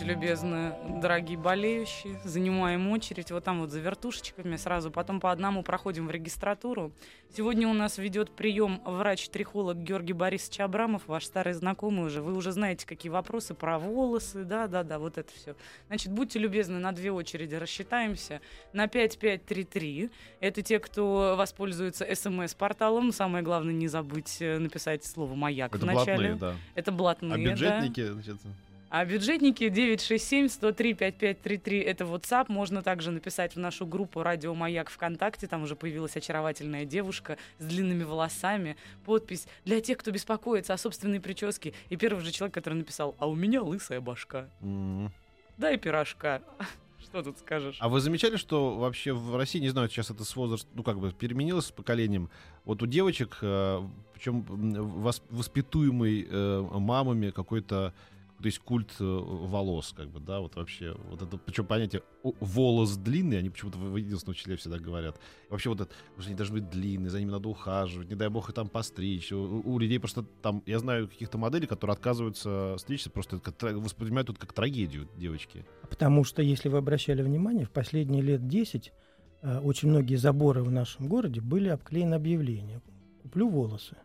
Будьте любезны, дорогие болеющие, занимаем очередь вот там вот за вертушечками сразу, потом по одному проходим в регистратуру. Сегодня у нас ведет прием врач-трихолог Георгий Борисович Абрамов, ваш старый знакомый уже. Вы уже знаете, какие вопросы про волосы, да-да-да, вот это все. Значит, будьте любезны, на две очереди рассчитаемся. На 5533, это те, кто воспользуется смс-порталом. Самое главное, не забыть э, написать слово «Маяк» Это в начале. блатные, да. Это блатные, А да. бюджетники, значит, А бюджетники 967-103-5533 это WhatsApp. Можно также написать в нашу группу «Радио Маяк» ВКонтакте. Там уже появилась очаровательная девушка с длинными волосами. Подпись для тех, кто беспокоится о собственной прическе. И первый же человек, который написал «А у меня лысая башка». м. Дай пирожка. Что тут скажешь? А вы замечали, что вообще в России, не знаю, сейчас это с возраст, ну как бы переменилось с поколением, вот у девочек, причем воспитуемый э, мамами какой-то то есть культ э, волос, как бы, да, вот вообще, вот это, причем понятие волос длинный, они почему-то в в единственном учителе всегда говорят. Вообще вот это, уже они должны быть длинные, за ними надо ухаживать, не дай бог их там постричь. У, у людей просто там, я знаю каких-то моделей, которые отказываются стричься, просто как воспринимают это как трагедию девочки. Потому что, если вы обращали внимание, в последние лет 10 э, очень многие заборы в нашем городе были обклеены объявления. Куплю волосы.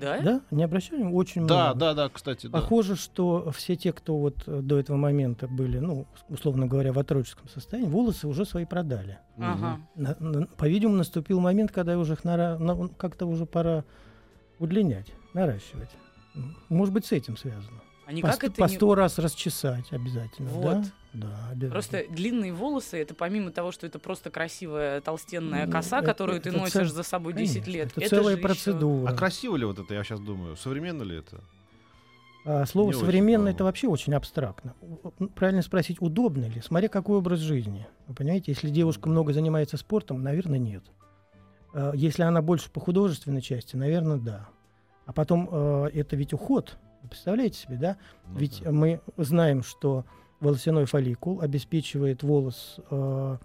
Да? Да? Не обращали? Очень Да, много. да, да, кстати, да. Похоже, что все те, кто вот до этого момента были, ну, условно говоря, в отроческом состоянии, волосы уже свои продали. Ага. На- на- По-видимому, наступил момент, когда уже их нара- на- как-то уже пора удлинять, наращивать. Может быть, с этим связано. А По, никак ст- это по не... сто раз расчесать обязательно. Вот. Да, да обязательно. Просто длинные волосы, это помимо того, что это просто красивая толстенная Ну, коса, это- которую ты это носишь цель- за собой 10 Конечно, лет. Это, целая же ещё- процедура. А красиво ли вот это, я сейчас думаю? Современно ли это? А слово Не современно это вообще очень абстрактно. Правильно спросить, удобно ли? Смотря какой образ жизни. Вы понимаете, если девушка много занимается спортом, наверное, нет. А Если она больше по художественной части, наверное, да. А потом э, это ведь уход. Представляете себе, да? Ну Ведь да. мы знаем, что волосяной фолликул обеспечивает волос э,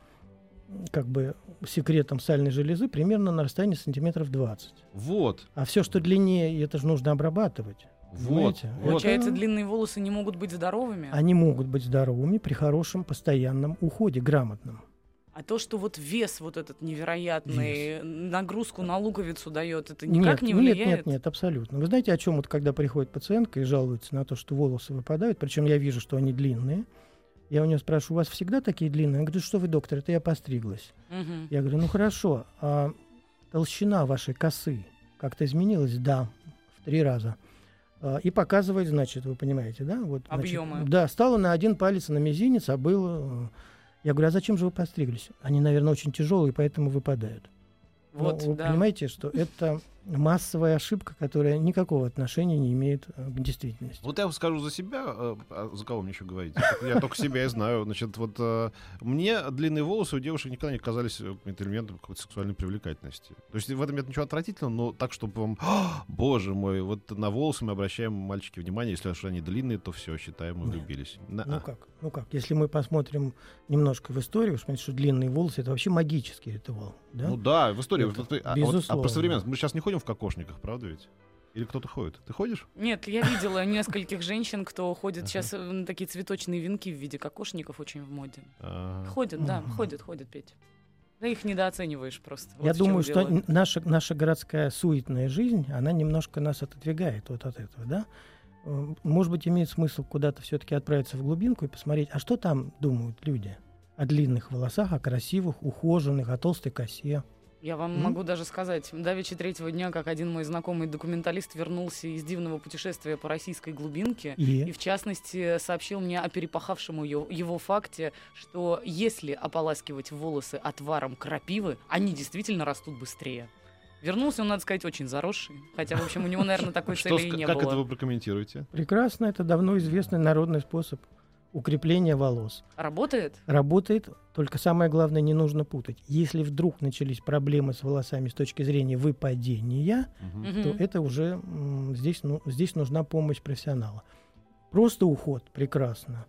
как бы секретом сальной железы примерно на расстоянии сантиметров 20. Вот, А все, что длиннее, это же нужно обрабатывать. вот, вот. Получается, Это- длинные волосы не могут быть здоровыми? Они могут быть здоровыми при хорошем постоянном уходе, грамотном. А то, что вот вес вот этот невероятный, нагрузку на луковицу дает, это никак нет, не нет, влияет? нет, нет, абсолютно. Вы знаете, о чем вот когда приходит пациентка и жалуется на то, что волосы выпадают, причем я вижу, что они длинные. Я у нее спрашиваю, у вас всегда такие длинные? Она говорит, что вы, доктор, это я постриглась. Мгм. Я говорю, ну хорошо, а толщина вашей косы как-то изменилась? Да, в три раза. А, И показывает, значит, вы понимаете, да? Вот, значит, Объёмы. да, стало на один палец на мизинец, а было... Я говорю, а зачем же вы постриглись? Они, наверное, очень тяжелые, поэтому выпадают. Ну, Вот, вы да. понимаете, что это массовая ошибка, которая никакого отношения не имеет э, к действительности. Вот я скажу за себя, э, а за кого мне еще говорить? Я только себя и знаю. Значит, вот э, мне длинные волосы у девушек никогда не казались элементом какой-то сексуальной привлекательности. То есть в этом нет ничего отвратительного, но так, чтобы вам, «А, боже мой, вот на волосы мы обращаем, мальчики, внимание, если они длинные, то все, считаем, мы влюбились. Ну как? Ну как? Если мы посмотрим немножко в историю, смотрите, что длинные волосы это вообще магический ритуал. Да? Ну да, в истории. Вот, а, а безусловно. про современность. Мы сейчас не ходим в кокошниках, правда ведь? Или кто-то ходит? Ты ходишь? Нет, я видела нескольких женщин, кто ходит сейчас на такие цветочные венки в виде кокошников очень в моде. Ходят, да, ходят, ходят, Петь. Да их недооцениваешь просто. Вот Я в чём думаю, что дело. наша, наша городская суетная жизнь, она немножко нас отодвигает вот от этого, да? Э, Может быть, имеет смысл куда-то все-таки отправиться в глубинку и посмотреть, а что там думают люди о длинных волосах, о красивых, ухоженных, о толстой косе. Я вам М? могу даже сказать, давеча третьего дня, как один мой знакомый документалист вернулся из дивного путешествия по российской глубинке, И, и в частности сообщил мне о перепахавшему ё- его факте, что если ополаскивать волосы отваром крапивы, они действительно растут быстрее. Вернулся он, надо сказать, очень заросший. Хотя, в общем, у него, наверное, такой цели и не как было. это вы прокомментируете? прекрасно, это давно известный народный способ укрепление волос. Работает? Работает, только самое главное, не нужно путать. Если вдруг начались проблемы с волосами с точки зрения выпадения. Мгм. то это уже м, здесь, ну, здесь нужна помощь профессионала. Просто уход прекрасно.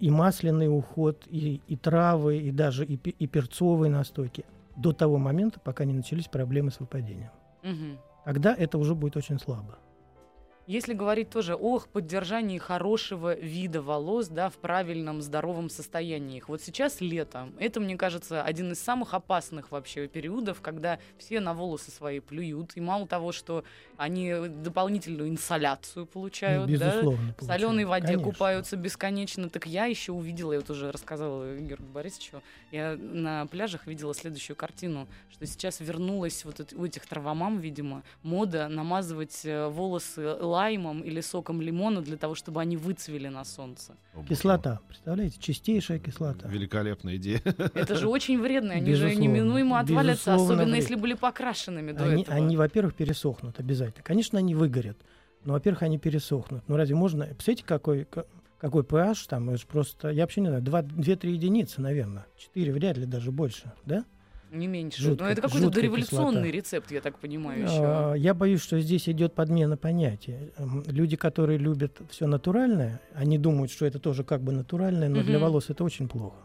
И масляный уход, и, и травы, и даже и, и перцовые настойки. До того момента, пока не начались проблемы с выпадением. Мгм. Тогда это уже будет очень слабо. Если говорить тоже о поддержании хорошего вида волос, да, в правильном, здоровом состоянии их. Вот сейчас лето. Это, мне кажется, один из самых опасных вообще периодов, когда все на волосы свои плюют. И мало того, что они дополнительную инсоляцию получают, Ну, да, в соленой воде Конечно. купаются бесконечно. Так я еще увидела, я вот уже рассказывала Георгию Борисовичу, я на пляжах видела следующую картину, что сейчас вернулась вот у этих травомам, видимо, мода намазывать э, волосы лаймом или соком лимона для того, чтобы они выцвели на солнце. О, Кислота, представляете, чистейшая кислота. Великолепная идея. Это же очень вредно, они же Безусловно, неминуемо отвалятся, безусловно, особенно вред. если были покрашенными до Они, этого. они, во-первых, пересохнут обязательно. Конечно, они выгорят. Но, во-первых, они пересохнут. Ну, разве можно... Представляете, какой, ка- какой pH там? Это же просто... Я вообще не знаю. 2-3 единицы, наверное. 4, вряд ли даже больше. Да? Не меньше. Жуткая- Но это какой-то дореволюционный кислота. рецепт, я так понимаю, еще. А, Я боюсь, что здесь идет подмена понятия. М, Люди, которые любят все натуральное, они думают, что это тоже как бы натуральное, но для Мгм. волос это очень плохо.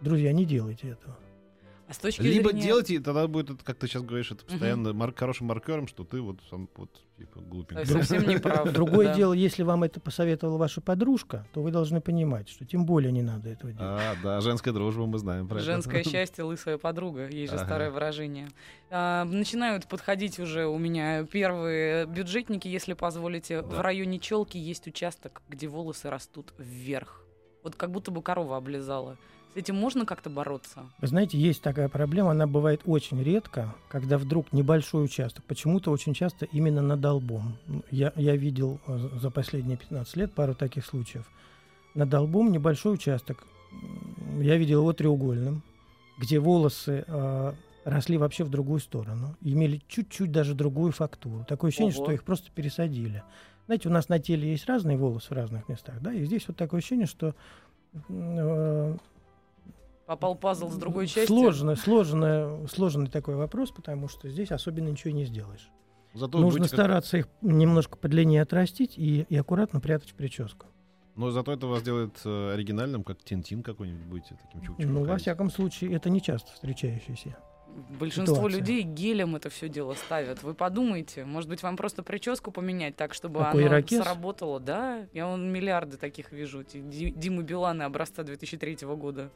Друзья, не делайте этого. С точки Либо зрения... делайте, и тогда будет, это, как ты сейчас говоришь, это постоянно мар- хорошим маркером, что ты вот сам вот типа глупенький. Совсем не прав. Другое да. дело, если вам это посоветовала ваша подружка, то вы должны понимать, что тем более не надо этого делать. А, да, женская дружба, мы знаем про это. Женское счастье, лысая подруга, есть же Ага. старое выражение. А, начинают подходить уже у меня первые бюджетники, если позволите. В Да. районе челки есть участок, где волосы растут вверх. Вот как будто бы корова облизала. С этим можно как-то бороться? Вы знаете, есть такая проблема, она бывает очень редко, когда вдруг небольшой участок, почему-то очень часто именно над лбом. Ну, Я, я видел э, за последние 15 лет пару таких случаев. Над лбом небольшой участок, я видел его треугольным, где волосы э, росли вообще в другую сторону, имели чуть-чуть даже другую фактуру. Такое ощущение, Ого. что их просто пересадили. Знаете, у нас на теле есть разные волосы в разных местах, да, и здесь вот такое ощущение, что э, Попал пазл с другой части? Сложно, сложно, сложный такой вопрос, потому что здесь особенно ничего не сделаешь. Зато Нужно будете как- стараться их немножко подлиннее отрастить и, и аккуратно прятать в прическу. Но зато это вас делает э, оригинальным, как Тинтин какой-нибудь будете таким чукчиком. ну, во всяком случае, это не часто встречающийся. Большинство ситуация. людей гелем это все дело ставят. Вы подумайте, может быть, вам просто прическу поменять так, чтобы Какой оно ирокез? сработало. Да, я вон миллиарды таких вижу. Димы Биланы образца 2003 года.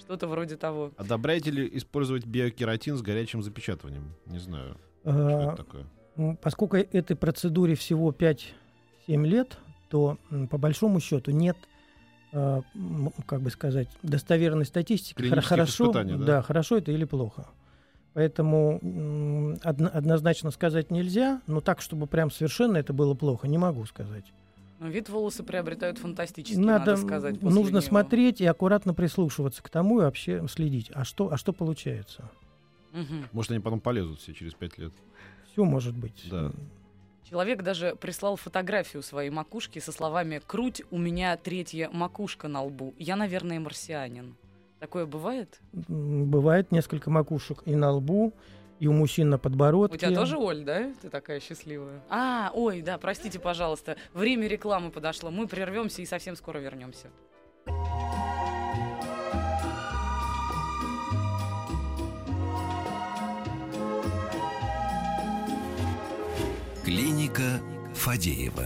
Что-то вроде того. Одобряете ли использовать биокератин с горячим запечатыванием? Не знаю, что А, это такое. м, Поскольку этой процедуре всего 5-7 лет, то по большому счету нет, м, как бы сказать, достоверной статистики. Хорошо, испытаний, да? хорошо это или плохо. Поэтому однозначно сказать нельзя, но так, чтобы прям совершенно это было плохо, не могу сказать. Но вид волосы приобретают фантастически, надо, Надо, сказать. нужно него. смотреть и аккуратно прислушиваться к тому и вообще следить. А что, а что получается? Мгм. Может, они потом полезут все через пять лет. Все может быть. Да. Человек даже прислал фотографию своей макушки со словами «Круть, у меня третья макушка на лбу. Я, наверное, марсианин». Такое бывает? Бывает несколько макушек и на лбу, и у мужчин на подбородке. У тебя тоже, Оль, да? Ты такая счастливая. А, ой, да, простите, пожалуйста. Время рекламы подошло. Мы прервемся и совсем скоро вернемся. Клиника Фадеева.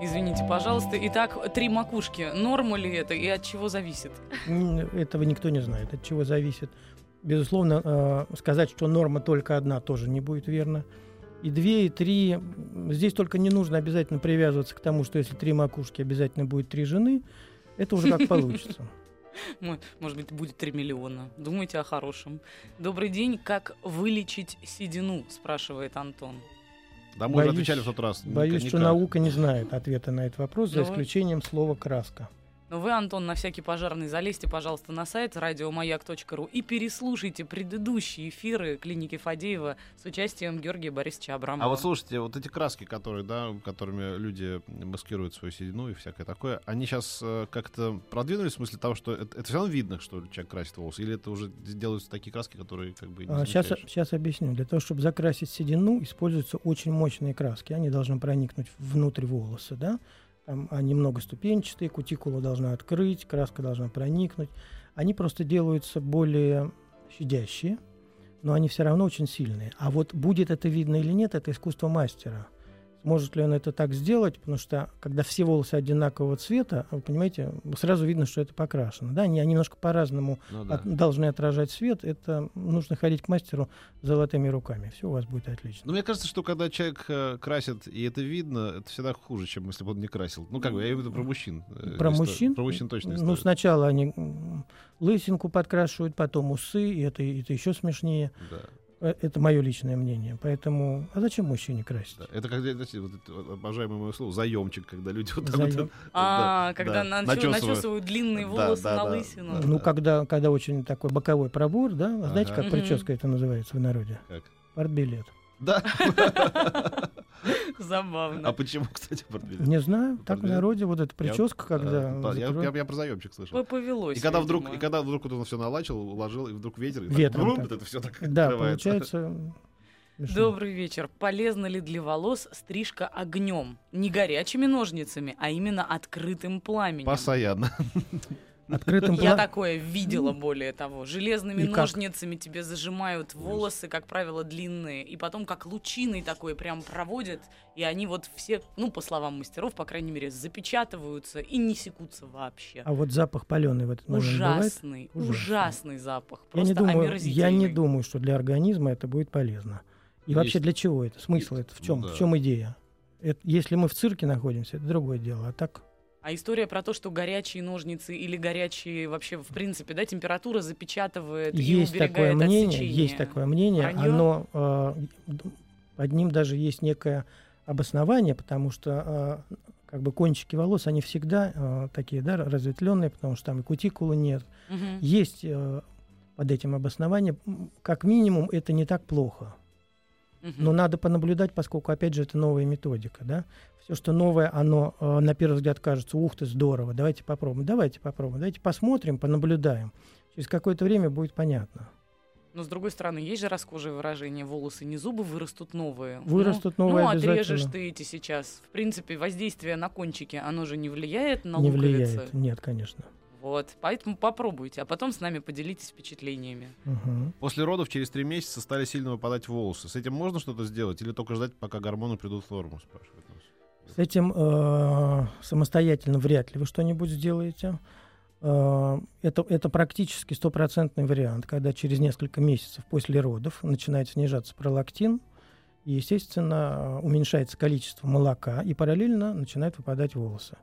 Извините, пожалуйста. Итак, три макушки. Норма ли это и от чего зависит? Этого никто не знает, от чего зависит. Безусловно, э, сказать, что норма только одна, тоже не будет верно. И две, и три. Здесь только не нужно обязательно привязываться к тому, что если три макушки, обязательно будет три жены. Это уже как получится. Мо- Может быть, будет 3 миллиона. Думайте о хорошем. Добрый день. Как вылечить седину? Спрашивает Антон. Да, мы уже Боюсь- отвечали в тот раз. Боюсь, что никак. наука не знает ответа на этот вопрос, за Давай. исключением слова краска. Но вы, Антон, на всякий пожарный залезьте, пожалуйста, на сайт радиомаяк.ру и переслушайте предыдущие эфиры клиники Фадеева с участием Георгия Борисовича Абрамова. А вот слушайте, вот эти краски, которые, да, которыми люди маскируют свою седину и всякое такое, они сейчас э, как-то продвинулись в смысле того, что это, это все равно видно, что человек красит волосы, или это уже делаются такие краски, которые как бы не А, сейчас, сейчас объясню. Для того, чтобы закрасить седину, используются очень мощные краски. Они должны проникнуть внутрь волоса, да? Там они многоступенчатые, кутикула должна открыть, краска должна проникнуть. Они просто делаются более щадящие, но они все равно очень сильные. А вот будет это видно или нет, это искусство мастера. Сможет ли он это так сделать? Потому что когда все волосы одинакового цвета, вы понимаете, сразу видно, что это покрашено. Да? Они, они немножко по-разному Ну да. от- должны отражать свет. Это нужно ходить к мастеру золотыми руками. Все у вас будет отлично. Ну, мне кажется, что когда человек э, красит, и это видно, это всегда хуже, чем если бы он не красил. Ну, как бы, я имею в виду про мужчин. э, Про мужчин? Про мужчин точно Ну, сначала они лысинку подкрашивают, потом усы, и это, это еще смешнее. Да, Это мое личное мнение. Поэтому, а зачем мужчине красить? да. Это как, знаете, вот это обожаемое мое слово, заемчик, когда люди вот так Заем. вот... А, да, когда да, начесывают. начесывают длинные Да, волосы да, на да. лысину. Ну, да. когда, когда очень такой боковой пробор, да? А Знаете, Ага. как прическа это называется в народе? Как? Партбилет. Да. Забавно. А почему, кстати, портбилет? Не знаю, так в народе вот эта прическа, когда... А, Я я- я про заемчик слышал. По- Повелось. И когда вдруг, и когда вдруг вот он все налачил, уложил, и вдруг ветер, и это все так Да, открывается. получается... Добрый вечер. Полезно ли для волос стрижка огнем? Не горячими ножницами, а именно открытым пламенем. Постоянно. Открытым Я такое видела, более того. Железными ножницами тебе зажимают волосы, как правило, длинные, и потом как лучиной такой прям проводят, и они вот все, ну, по словам мастеров, по крайней мере, запечатываются и не секутся вообще. А вот запах паленый в этот момент? Ужасный, Ужасный. ужасный запах. Я не, Просто думаю, я не думаю, что для организма это будет полезно. И вообще для чего это? Смысл Есть. это? В чем, Ну да. в чем идея? Это, если мы в цирке находимся, это другое дело. А так А история про то, что горячие ножницы или горячие вообще, в принципе, да, температура запечатывает и есть такое уберегает от мнение, сечения. есть такое мнение. Вранье? Оно э, под ним даже есть некое обоснование, потому что э, как бы кончики волос, они всегда э, такие, да, разветвленные, потому что там и кутикулы нет. Мгм. Есть э, под этим обоснование, как минимум, это не так плохо. Но надо понаблюдать, поскольку, опять же, это новая методика, да. Все, что новое, оно э, на первый взгляд кажется, ух ты, здорово, давайте попробуем, давайте попробуем, давайте посмотрим, понаблюдаем. Через какое-то время будет понятно. Но с другой стороны, есть же расхожее выражение: волосы не зубы, вырастут новые. Вырастут ну, новые Ну, отрежешь ты эти сейчас. В принципе, воздействие на кончики, оно же не влияет на не луковицы. влияет. Нет, конечно. Вот, поэтому попробуйте, а потом с нами поделитесь впечатлениями. Мгм. После родов через три месяца стали сильно выпадать волосы. С этим можно что-то сделать или только ждать, пока гормоны придут в норму, спрашивает нас. С этим э, самостоятельно вряд ли вы что-нибудь сделаете. Э, это, это практически стопроцентный вариант, когда через несколько месяцев после родов начинает снижаться пролактин, и, естественно, уменьшается количество молока, и параллельно начинают выпадать волосы.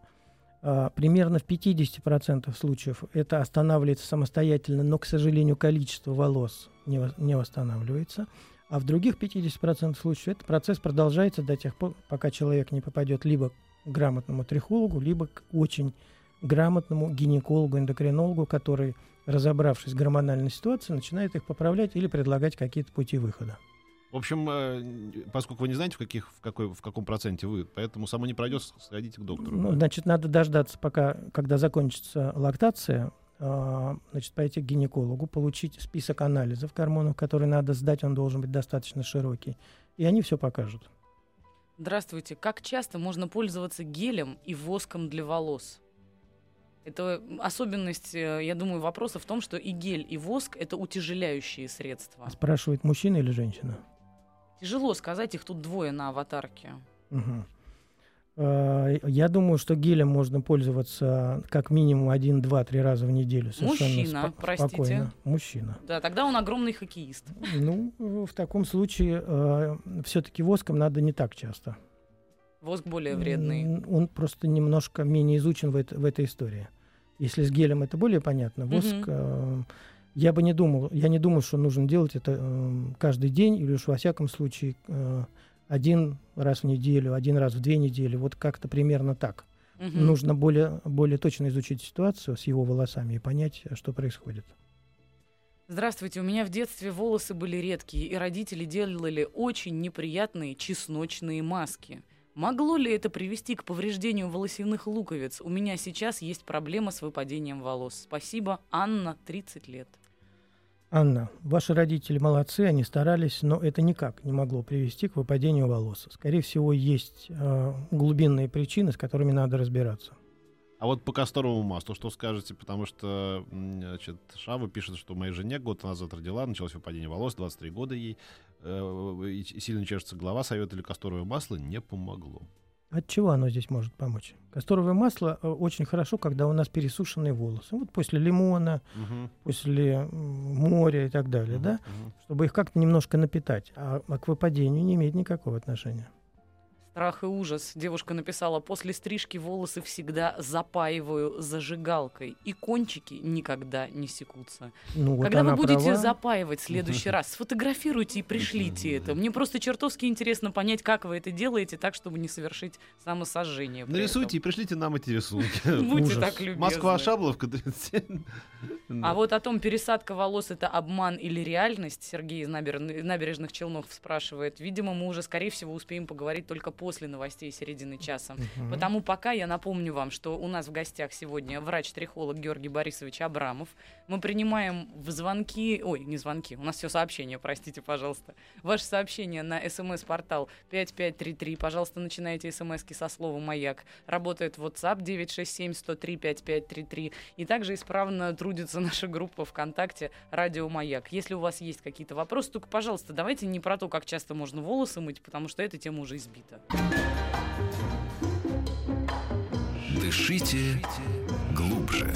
Э, Примерно в 50% случаев это останавливается самостоятельно, но, к сожалению, количество волос не, не восстанавливается. А в других 50% случаев этот процесс продолжается до тех пор, пока человек не попадет либо к грамотному трихологу, либо к очень грамотному гинекологу, эндокринологу, который, разобравшись в гормональной ситуации, начинает их поправлять или предлагать какие-то пути выхода. В общем, э, поскольку вы не знаете, в, каких, в, какой, в каком проценте вы, поэтому само не пройдет, сходите к доктору. Ну, значит, надо дождаться, пока, когда закончится лактация, а, значит, пойти к гинекологу, получить список анализов гормонов, которые надо сдать, он должен быть достаточно широкий, и они все покажут. Здравствуйте. Как часто можно пользоваться гелем и воском для волос? Это особенность, э, я думаю, вопроса в том, что и гель, и воск — это утяжеляющие средства. Спрашивает мужчина или женщина? Тяжело сказать, их тут двое на аватарке. Э, Я думаю, что гелем можно пользоваться как минимум один, два, три раза в неделю. Совершенно Мужчина, спо- простите. спокойно. Мужчина. Да, тогда он огромный хоккеист. Ну, в таком случае все-таки воском надо не так часто. Воск более вредный. Он просто немножко менее изучен в, это- в этой истории. Если с гелем это более понятно, воск... Э, я бы не думал, я не думаю, что нужно делать это э, каждый день, или уж во всяком случае э, один раз в неделю, один раз в две недели, вот как-то примерно так. Мгм. Нужно более, более точно изучить ситуацию с его волосами и понять, что происходит. Здравствуйте, у меня в детстве волосы были редкие, и родители делали очень неприятные чесночные маски. Могло ли это привести к повреждению волосяных луковиц? У меня сейчас есть проблема с выпадением волос. Спасибо, Анна, 30 лет. Анна, ваши родители молодцы, они старались, но это никак не могло привести к выпадению волос. Скорее всего, есть э, глубинные причины, с которыми надо разбираться. А вот по касторовому маслу что скажете? Потому что, значит, Шава пишет, что моей жене год назад родила, началось выпадение волос, 23 года ей, э, сильно чешется голова, советовали касторовое масло, не помогло. От чего оно здесь может помочь? Касторовое масло э, очень хорошо, когда у нас пересушенные волосы. Вот после лимона, Мгм. после моря и так далее, Мгм, да? мгм. Чтобы их как-то немножко напитать. А, а к выпадению не имеет никакого отношения. Страх и ужас. Девушка написала, после стрижки волосы всегда запаиваю зажигалкой, и кончики никогда не секутся. Ну, вот Когда вы будете права. запаивать в следующий раз, сфотографируйте и пришлите это. Мне просто чертовски интересно понять, как вы это делаете, так, чтобы не совершить самосожжение. Нарисуйте и пришлите нам эти рисунки. Будьте так любезны. Москва, Шабловка, 37. А вот о том, пересадка волос это обман или реальность, Сергей из набер- набережных Челнов спрашивает. Видимо, мы уже, скорее всего, успеем поговорить только после новостей середины часа. Мгм. Потому пока я напомню вам, что у нас в гостях сегодня врач-трихолог Георгий Борисович Абрамов. Мы принимаем в звонки, ой, не звонки, у нас все сообщения, простите, пожалуйста. Ваше сообщение на смс-портал 5533. Пожалуйста, начинайте смски со слова «Маяк». Работает WhatsApp 967-103-5533. И также исправно трудится наша группа ВКонтакте «Радио Маяк». Если у вас есть какие-то вопросы, только, пожалуйста, давайте не про то, как часто можно волосы мыть, потому что эта тема уже избита. Дышите глубже.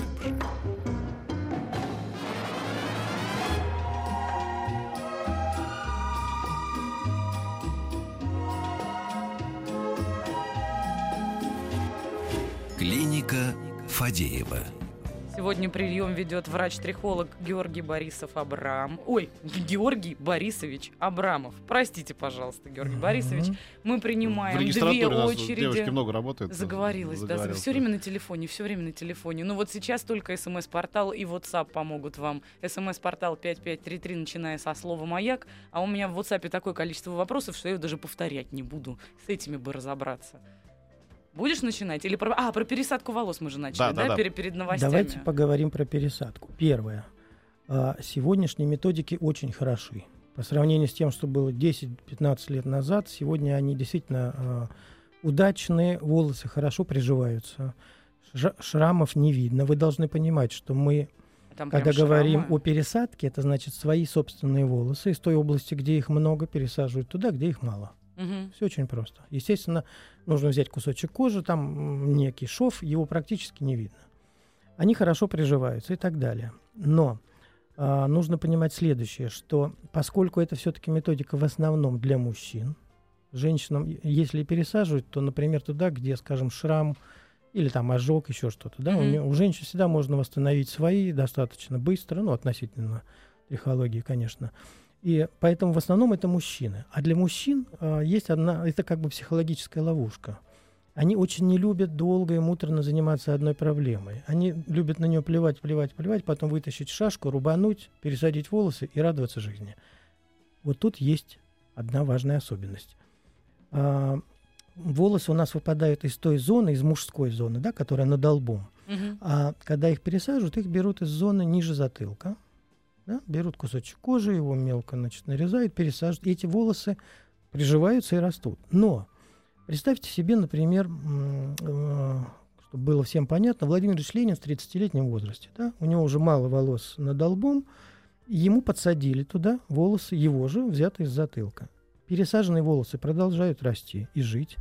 Клиника Фадеева. Сегодня прием ведет врач-трихолог Георгий Борисов Абрам. Ой, Георгий Борисович Абрамов. Простите, пожалуйста, Георгий Мгм. Борисович. Мы В принимаем две у нас очереди. девочки много работают. Заговорилась, да, все время на телефоне, все время на телефоне. Ну вот сейчас только смс-портал и WhatsApp помогут вам. смс-портал 5533, начиная со слова «Маяк», а у меня в WhatsApp такое количество вопросов, что я их даже повторять не буду. С этими бы разобраться. Будешь начинать? Или про... А, про пересадку волос мы же начали, Да, да, да, да. Пере- перед новостями? Давайте поговорим про пересадку. Первое. А, Сегодняшние методики очень хороши. По сравнению с тем, что было 10-15 лет назад, сегодня они действительно а, удачные, волосы хорошо приживаются, шрамов не видно. Вы должны понимать, что мы, Там когда говорим шрамы. о пересадке, это значит свои собственные волосы из той области, где их много, пересаживают туда, где их мало. Мгм. Все очень просто. Естественно, нужно взять кусочек кожи, там некий шов, его практически не видно. Они хорошо приживаются и так далее. Но а, нужно понимать следующее, что поскольку это все-таки методика в основном для мужчин, женщинам, если пересаживать, то, например, туда, где, скажем, шрам или там ожог, еще что-то, да, у, Мгм. не- у женщин всегда можно восстановить свои достаточно быстро, ну, относительно трихологии, конечно. И поэтому в основном это мужчины. А для мужчин а, есть одна, это как бы психологическая ловушка. Они очень не любят долго и муторно заниматься одной проблемой. Они любят на нее плевать, плевать, плевать, потом вытащить шашку, рубануть, пересадить волосы и радоваться жизни. Вот тут есть одна важная особенность. А, волосы у нас выпадают из той зоны, из мужской зоны, да, которая над лбом. Мгм. А когда их пересаживают, их берут из зоны ниже затылка. Да? Берут кусочек кожи, его мелко значит, нарезают, пересаживают. Эти волосы приживаются и растут. Но представьте себе, например, э, чтобы было всем понятно, Владимир Ильич Ленин в 30-летнем возрасте. Да? У него уже мало волос над лбом. Ему подсадили туда волосы, его же, взятые из затылка. Пересаженные волосы продолжают расти и жить,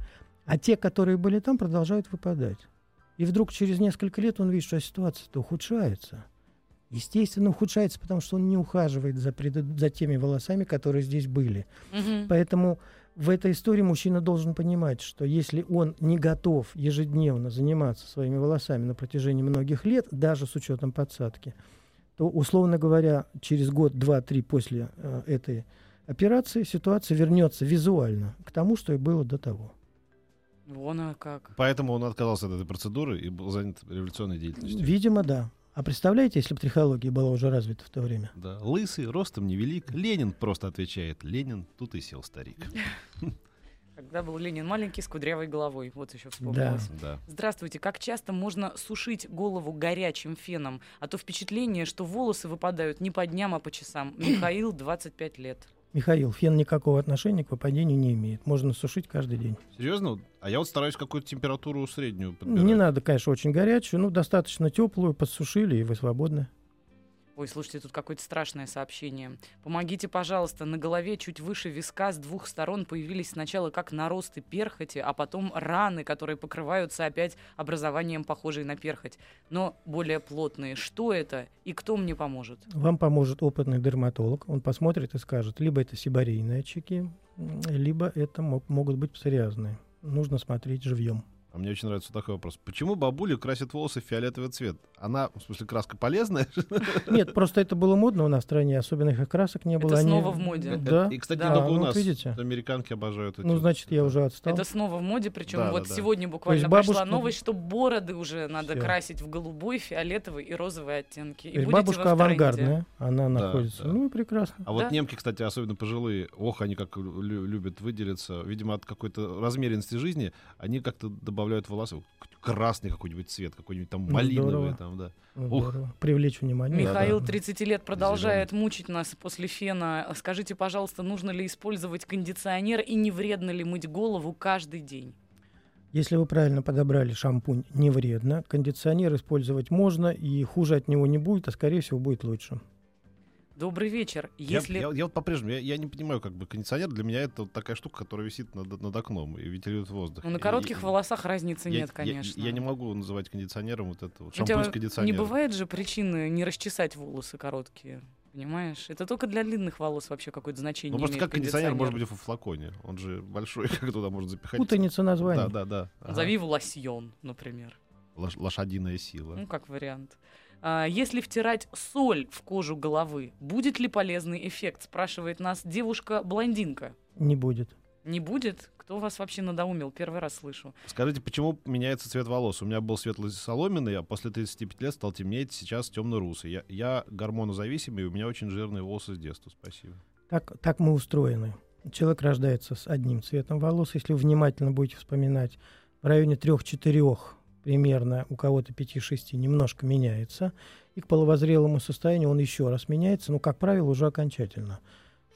а те, которые были там, продолжают выпадать. И вдруг через несколько лет он видит, что ситуация-то ухудшается. Естественно, ухудшается, потому что он не ухаживает за, предыд- за теми волосами, которые здесь были. Мгм. Поэтому в этой истории мужчина должен понимать, что если он не готов ежедневно заниматься своими волосами на протяжении многих лет, даже с учетом подсадки, то, условно говоря, через год, два, три после э, этой операции ситуация вернется визуально к тому, что и было до того. Вон а как. Поэтому он отказался от этой процедуры и был занят революционной деятельностью. Видимо, да. А представляете, если бы трихология была уже развита в то время? Да. Лысый, ростом невелик. Ленин просто отвечает. Ленин, тут и сел старик. Когда был Ленин маленький, с кудрявой головой. Вот еще вспомнилось. Да. Здравствуйте. Как часто можно сушить голову горячим феном? А то впечатление, что волосы выпадают не по дням, а по часам. Михаил, 25 лет. Михаил, фен никакого отношения к выпадению не имеет. Можно сушить каждый день. Серьезно? А я вот стараюсь какую-то температуру среднюю подбирать. Не надо, конечно, очень горячую, ну, достаточно теплую, подсушили, и вы свободны. Ой, слушайте, тут какое-то страшное сообщение. Помогите, пожалуйста, на голове чуть выше виска с двух сторон появились сначала как наросты перхоти, а потом раны, которые покрываются опять образованием, похожей на перхоть, но более плотные. Что это и кто мне поможет? Вам поможет опытный дерматолог. Он посмотрит и скажет, либо это сибарейные очаги, либо это мог- могут быть псориазные. Нужно смотреть живьем. А мне очень нравится такой вопрос. Почему бабуля красит волосы в фиолетовый цвет? Она, в смысле, краска полезная? Нет, просто это было модно у нас в стране, особенных красок не было. Это Они- снова в моде. Да. И, кстати, Да. только А, у ну, нас. видите. Американки обожают эти Ну, значит, я уже отстал. Это снова в моде, причем Да, вот да, да. сегодня буквально бабушка- новость, что бороды уже надо Всё. красить в голубой, фиолетовый и розовый оттенки. И бабушка авангардная, она находится. да. Ну и прекрасно. А вот Да. немки, кстати, особенно пожилые, ох, они как лю- любят выделиться. Видимо, от какой-то размеренности жизни они как-то добавляют в волосы красный какой-нибудь цвет, какой-нибудь там Ну, малиновый. здорово. Там, да. Ну, Ух. Привлечь внимание. Михаил, Да. 30 лет, продолжает мучить нас после фена. Скажите, пожалуйста, нужно ли использовать кондиционер и не вредно ли мыть голову каждый день? Если вы правильно подобрали шампунь, не вредно. Кондиционер использовать можно, и хуже от него не будет, а скорее всего будет лучше. Добрый вечер. Я- Если... Я, я вот по-прежнему, я, я не понимаю, как бы кондиционер для меня это вот такая штука, которая висит над, над окном и вентилирует воздух. Ну, на коротких и- волосах разницы я- нет, я- конечно. Я, не могу называть кондиционером вот это вот шампунь с кондиционером. не бывает же причины не расчесать волосы короткие? Понимаешь? Это только для длинных волос вообще какое-то значение Ну, просто как кондиционер может кондиционер. быть в флаконе? Он же большой, как туда можно запихать. Путаница названий. Да, да, да. Ага. Назови его лосьон, например. Лош- лошадиная сила. Ну, как вариант. А, если втирать соль в кожу головы, будет ли полезный эффект? Спрашивает нас девушка-блондинка. Не будет. Не будет? Кто вас вообще надоумил? Первый раз слышу. Скажите, почему меняется цвет волос? У меня был светло-соломенный, а после 35 лет стал темнеть, сейчас темно-русый. Я, я гормонозависимый, и у меня очень жирные волосы с детства. Спасибо. Так, так мы устроены. Человек рождается с одним цветом волос. Если вы внимательно будете вспоминать, в районе 3-4 примерно, у кого-то 5-6 немножко меняется. И к половозрелому состоянию он еще раз меняется, но, как правило, уже окончательно.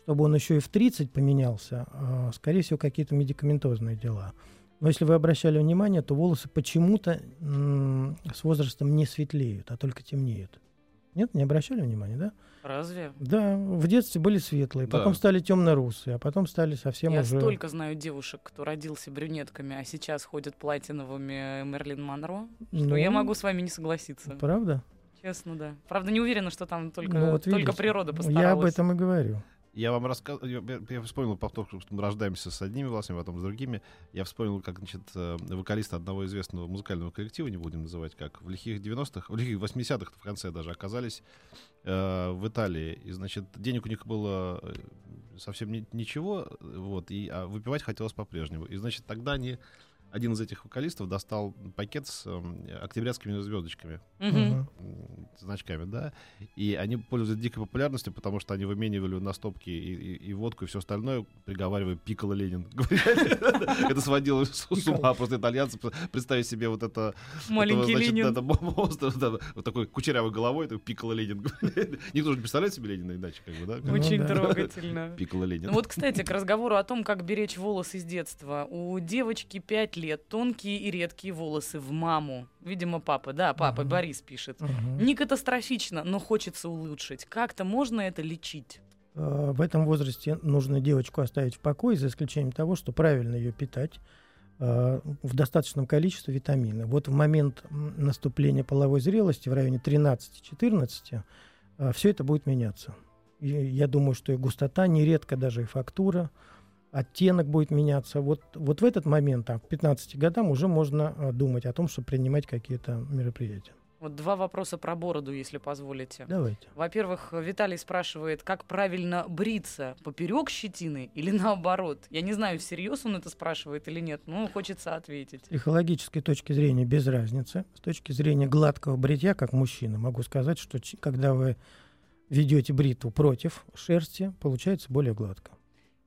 Чтобы он еще и в 30 поменялся, а, скорее всего, какие-то медикаментозные дела. Но если вы обращали внимание, то волосы почему-то с возрастом не светлеют, а только темнеют. Нет, не обращали внимания, да? Разве? Да, в детстве были светлые, Да. потом стали темно-русые, а потом стали совсем Я уже... столько знаю девушек, кто родился брюнетками, а сейчас ходят платиновыми Мерлин Монро, что Ну, я могу с вами не согласиться. Правда? Честно, да. Правда, не уверена, что там только, Ну, вот только природа постаралась. Я об этом и говорю. Я вам рассказываю, я, я вспомнил повтор, что мы рождаемся с одними волосами, потом с другими. Я вспомнил, как, значит, э, вокалист одного известного музыкального коллектива, не будем называть как, в лихих 90-х, в лихих 80-х в конце даже оказались э, в Италии. И, значит, денег у них было э, совсем ни- ничего, вот, и, а выпивать хотелось по-прежнему. И, значит, тогда они, один из этих вокалистов достал пакет с э, октябрятскими звездочками Мгм. Мгм. м, значками, да, и они пользуются дикой популярностью, потому что они выменивали на стопки и, и- и водку, и все остальное, приговаривая «Пикало Ленин». Это сводило с ума просто итальянцев. Представить себе вот это... Маленький Ленин. это вот такой кучерявой головой, так «Пикало Ленин». Никто же не представляет себе Ленина иначе, как бы, да? Ну Очень трогательно. «Пикало Ленин». Ну вот, кстати, к разговору о том, как беречь волосы с детства. У девочки 5 лет, тонкие и редкие волосы в маму. Видимо, папа, да, папа, Мгм. Борис пишет. Мгм. Не катастрофично, но хочется улучшить. Как-то можно это лечить? Э, В этом возрасте нужно девочку оставить в покое, за исключением того, что правильно ее питать э, в достаточном количестве витамина. Вот в момент наступления половой зрелости в районе 13-14 все это будет меняться. И я думаю, что и густота, нередко даже и фактура, оттенок будет меняться. Вот, вот в этот момент, там, к 15 годам, уже можно э, думать о том, чтобы принимать какие-то мероприятия. Вот два вопроса про бороду, если позволите. Давайте. Во-первых, Виталий спрашивает, как правильно бриться, поперек щетины или наоборот? Я не знаю, всерьез он это спрашивает или нет, но хочется ответить. С психологической точки зрения без разницы. С точки зрения гладкого бритья, как мужчина, могу сказать, что когда вы ведете бритву против шерсти, получается более гладко.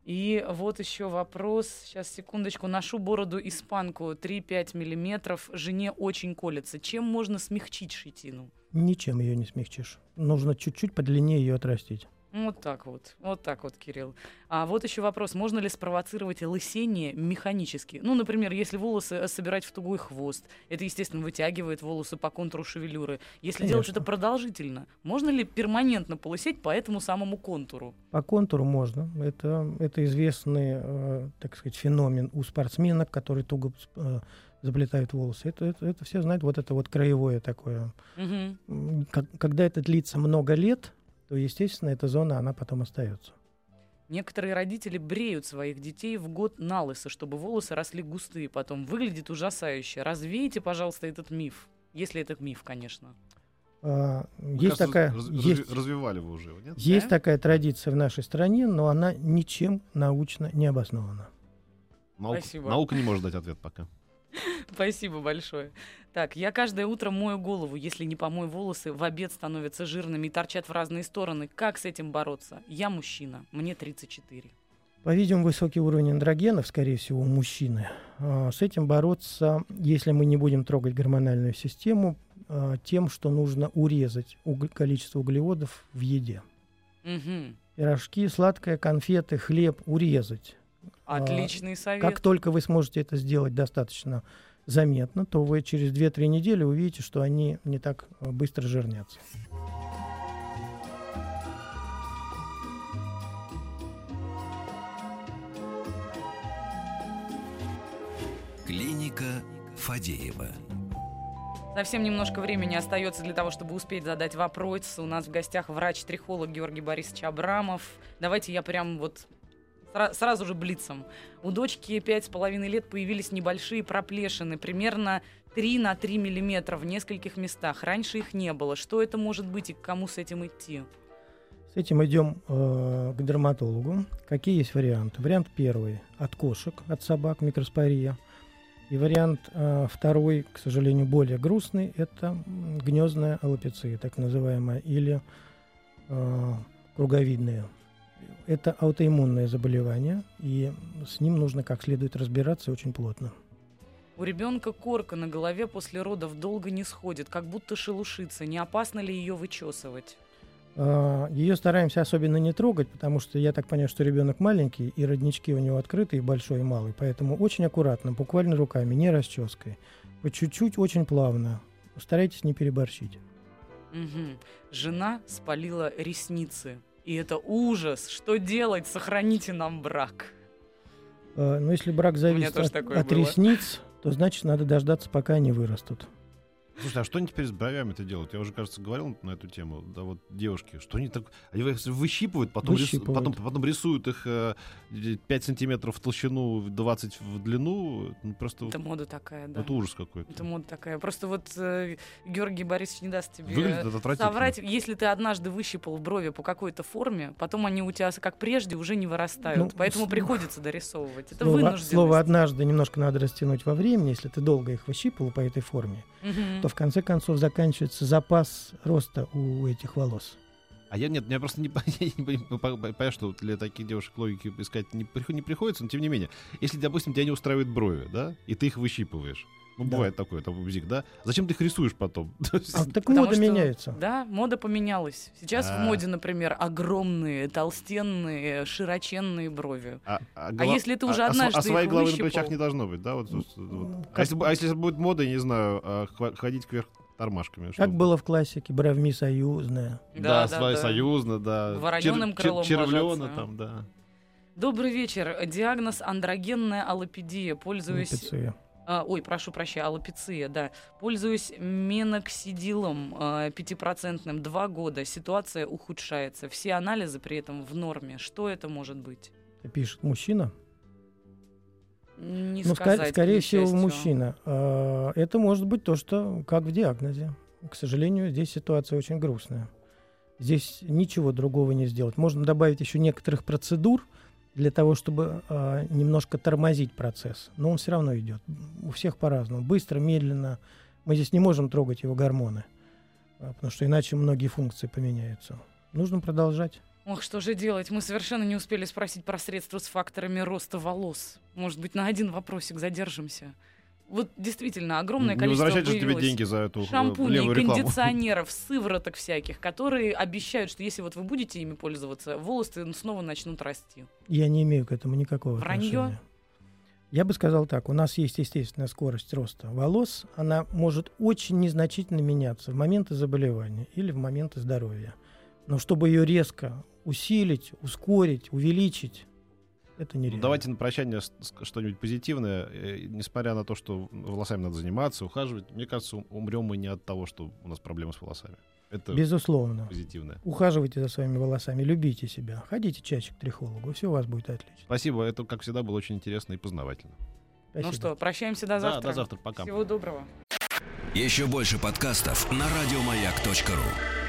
И вот еще вопрос. Сейчас, секундочку. Ношу бороду испанку 3-5 миллиметров. Жене очень колется. Чем можно смягчить щетину? Ничем ее не смягчишь. Нужно чуть-чуть подлиннее ее отрастить. Вот так вот. Вот так вот, Кирилл. А вот еще вопрос. Можно ли спровоцировать лысение механически? Ну, например, если волосы э, собирать в тугой хвост, это, естественно, вытягивает волосы по контуру шевелюры. Если делать Конечно. это продолжительно, можно ли перманентно полысеть по этому самому контуру? По контуру можно. Это, это известный, э, так сказать, феномен у спортсменок, которые туго э, заплетают волосы. Это, это, это все знают, вот это вот краевое такое. Как- когда это длится много лет, то, естественно, эта зона, она потом остается. Некоторые родители бреют своих детей в год на лысо, чтобы волосы росли густые потом. Выглядит ужасающе. Развейте, пожалуйста, этот миф. Если это миф, конечно. А, есть кажется, такая, раз- есть, разви- развивали вы уже нет? есть Да? такая традиция в нашей стране, но она ничем научно не обоснована. Наука, Спасибо. наука не может дать ответ пока. Спасибо большое. Так, я каждое утро мою голову. Если не помою волосы, в обед становятся жирными и торчат в разные стороны. Как с этим бороться? Я мужчина, мне 34. По-видимому, высокий уровень андрогенов, скорее всего, у мужчины. А, С этим бороться, если мы не будем трогать гормональную систему, а, тем, что нужно урезать количество углеводов в еде. Мгм. Пирожки, сладкое, конфеты, хлеб урезать. А, Отличный совет. Как только вы сможете это сделать достаточно заметно, то вы через 2-3 недели увидите, что они не так э, быстро жирнятся. Клиника Фадеева. Совсем немножко времени остается для того, чтобы успеть задать вопрос. У нас в гостях врач-трихолог Георгий Борисович Абрамов. Давайте я прям вот сразу же блицом. У дочки пять с половиной лет появились небольшие проплешины, примерно 3 на 3 миллиметра в нескольких местах. Раньше их не было. Что это может быть и к кому с этим идти? С этим идем э, к дерматологу. Какие есть варианты? Вариант первый от кошек, от собак, микроспория. И вариант э, второй, к сожалению, более грустный, это гнездная аллопеция, так называемая, или э, круговидная. Это аутоиммунное заболевание, и с ним нужно как следует разбираться очень плотно. У ребенка корка на голове после родов долго не сходит, как будто шелушится. Не опасно ли ее вычесывать? Ее стараемся особенно не трогать, потому что я так понимаю, что ребенок маленький, и роднички у него открыты, и большой, и малый. Поэтому очень аккуратно, буквально руками, не расческой. По чуть-чуть, очень плавно. Старайтесь не переборщить. Мгм. Жена спалила ресницы. И это ужас. Что делать? Сохраните нам брак. А, Но если брак зависит от, от было. ресниц, то значит надо дождаться, пока они вырастут. Слушай, а что они теперь с бровями-то делают? Я уже, кажется, говорил на эту тему. Да вот девушки, что они так... Они их выщипывают, потом, рис- Выщипывают. потом, потом рисуют их э, 5 сантиметров в толщину, 20 в длину. Ну, просто Это мода такая, да. это ужас какой-то. Это мода такая. Просто вот э, Георгий Борисович не даст тебе соврать. Если ты однажды выщипал брови по какой-то форме, потом они у тебя, как прежде, уже не вырастают. Ну, Поэтому с- приходится дорисовывать. Это Слово, вынужденность. слово «однажды» немножко надо растянуть во времени. Если ты долго их выщипывал по этой форме, Мгм. То в конце концов заканчивается запас роста у этих волос. А я нет, я просто не, я не пон- пон- понятно, что для таких девушек логики искать не, не приходится, но тем не менее, если, допустим, тебя не устраивают брови, да, и ты их выщипываешь, ну, Да. бывает такое, там, бзик, да, зачем ты их рисуешь потом? А, так мода что- меняется. Да, мода поменялась. Сейчас в А. моде, например, огромные, толстенные, широченные брови. А, а А если ты уже а- а однажды А своей головы на выщипал? плечах не должно быть, да? Вот, вот, вот. Ну, А, как- если, а если будет мода, я не знаю, а, ходить кверх тормашками? Как чтобы- было в классике «Бровми союзная». Да, Да, своя да. союзно, да. Воронёным крылом червлена ложатся. там, да. Добрый вечер. Диагноз андрогенная аллопедия. Пользуюсь... Аллопеция. А, ой, прошу прощения, аллопеция, да. Пользуюсь меноксидилом а, пятипроцентным два года. Ситуация ухудшается. Все анализы при этом в норме. Что это может быть? Пишет мужчина. Не Ну, ска- сказать, скорее всего, мужчина. А, Это может быть то, что как в диагнозе. К сожалению, здесь ситуация очень грустная. Здесь ничего другого не сделать. Можно добавить еще некоторых процедур для того, чтобы э, немножко тормозить процесс. Но он все равно идет. У всех по-разному. Быстро, медленно. Мы здесь не можем трогать его гормоны, э, потому что иначе многие функции поменяются. Нужно продолжать. Ох, что же делать? Мы совершенно не успели спросить про средства с факторами роста волос. Может быть, на один вопросик задержимся. Вот действительно огромное Не количество возвращать же тебе деньги за эту э, шампуней, левую рекламу. кондиционеров, сывороток всяких, которые обещают, что если вот вы будете ими пользоваться, волосы снова начнут расти. Я не имею к этому никакого Вранье? отношения. Я бы сказал так, у нас есть естественная скорость роста волос, она может очень незначительно меняться в моменты заболевания или в моменты здоровья. Но чтобы ее резко усилить, ускорить, увеличить, это Ну, нереально. давайте на прощание что-нибудь позитивное. Э, Несмотря на то, что волосами надо заниматься, ухаживать, мне кажется, ум- умрем мы не от того, что у нас проблемы с волосами. Это Безусловно. позитивное. Ухаживайте за своими волосами, любите себя, ходите чаще к трихологу, все у вас будет отлично. Спасибо, это, как всегда, было очень интересно и познавательно. Спасибо. Ну что, прощаемся до Да, завтра. до завтра, пока. Всего доброго. Еще больше подкастов на радиомаяк.ру.